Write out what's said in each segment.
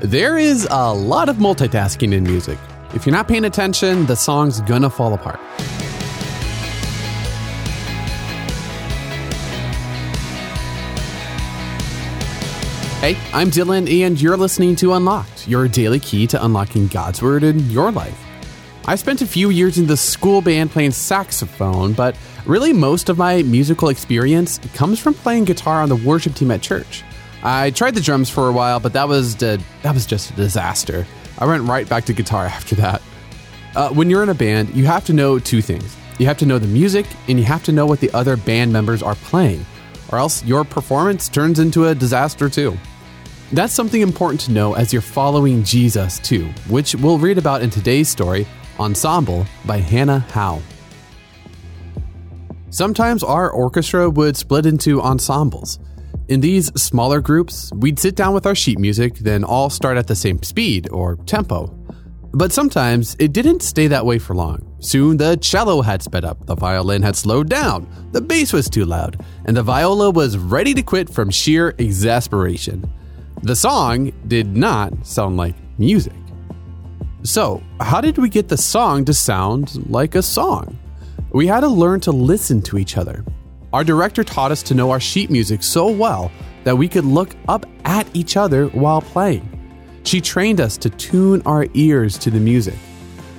There is a lot of multitasking in music. If you're not paying attention, the song's gonna fall apart. Hey, I'm Dylan, and you're listening to Unlocked, your daily key to unlocking God's Word in your life. I spent a few years in the school band playing saxophone, but really most of my musical experience comes from playing guitar on the worship team at church. I tried the drums for a while, but that was that was just a disaster. I went right back to guitar after that. Uh, when you're in a band, you have to know two things. You have to know the music, and you have to know what the other band members are playing, or else your performance turns into a disaster too. That's something important to know as you're following Jesus too, which we'll read about in today's story, Ensemble by Hannah Howe. Sometimes our orchestra would split into ensembles. In these smaller groups, we'd sit down with our sheet music, then all start at the same speed or tempo. But sometimes it didn't stay that way for long. Soon the cello had sped up, the violin had slowed down, the bass was too loud, and the viola was ready to quit from sheer exasperation. The song did not sound like music. So, how did we get the song to sound like a song? We had to learn to listen to each other. Our director taught us to know our sheet music so well that we could look up at each other while playing. She trained us to tune our ears to the music.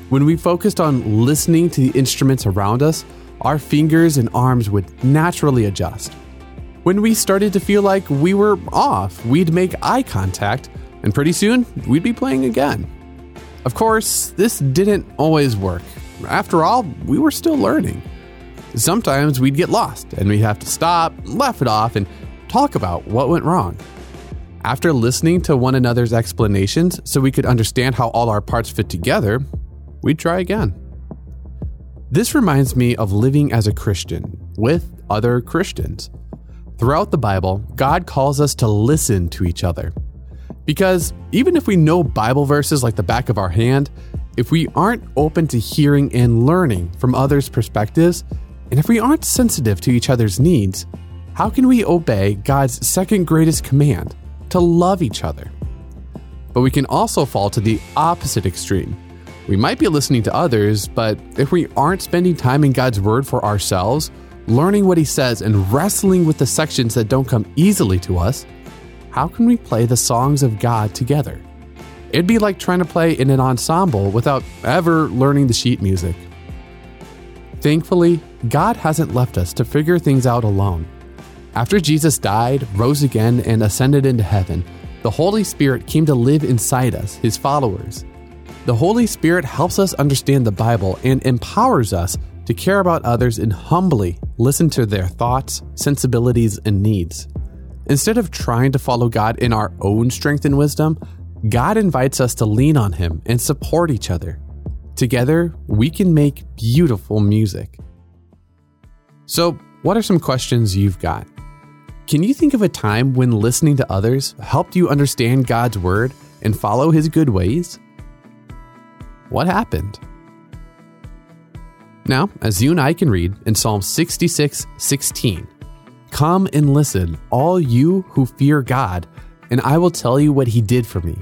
When we focused on listening to the instruments around us, our fingers and arms would naturally adjust. When we started to feel like we were off, we'd make eye contact, and pretty soon we'd be playing again. Of course, this didn't always work. After all, we were still learning. Sometimes we'd get lost and we'd have to stop, laugh it off, and talk about what went wrong. After listening to one another's explanations so we could understand how all our parts fit together, we'd try again. This reminds me of living as a Christian with other Christians. Throughout the Bible, God calls us to listen to each other. Because even if we know Bible verses like the back of our hand, if we aren't open to hearing and learning from others' perspectives, and if we aren't sensitive to each other's needs, how can we obey God's second greatest command to love each other? But we can also fall to the opposite extreme. We might be listening to others, but if we aren't spending time in God's Word for ourselves, learning what he says, and wrestling with the sections that don't come easily to us, how can we play the songs of God together? It'd be like trying to play in an ensemble without ever learning the sheet music. Thankfully, God hasn't left us to figure things out alone. After Jesus died, rose again, and ascended into heaven, the Holy Spirit came to live inside us, his followers. The Holy Spirit helps us understand the Bible and empowers us to care about others and humbly listen to their thoughts, sensibilities, and needs. Instead of trying to follow God in our own strength and wisdom, God invites us to lean on Him and support each other. Together, we can make beautiful music. So, what are some questions you've got? Can you think of a time when listening to others helped you understand God's Word and follow His good ways? What happened? Now, as you and I can read in Psalm 66 16, Come and listen, all you who fear God, and I will tell you what he did for me.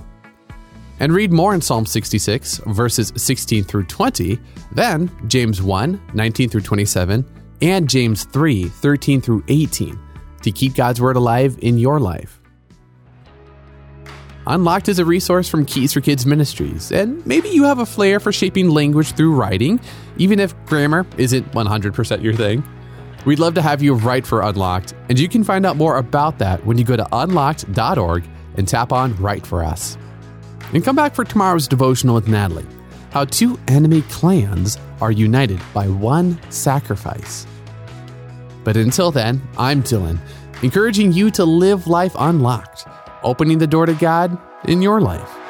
And read more in Psalm 66, verses 16 through 20, then James 1 19 through 27, and James 3 13 through 18 to keep God's Word alive in your life. Unlocked is a resource from Keys for Kids Ministries, and maybe you have a flair for shaping language through writing, even if grammar isn't 100% your thing. We'd love to have you write for Unlocked, and you can find out more about that when you go to unlocked.org and tap on Write for Us. And come back for tomorrow's devotional with Natalie how two enemy clans are united by one sacrifice. But until then, I'm Dylan, encouraging you to live life unlocked opening the door to God in your life.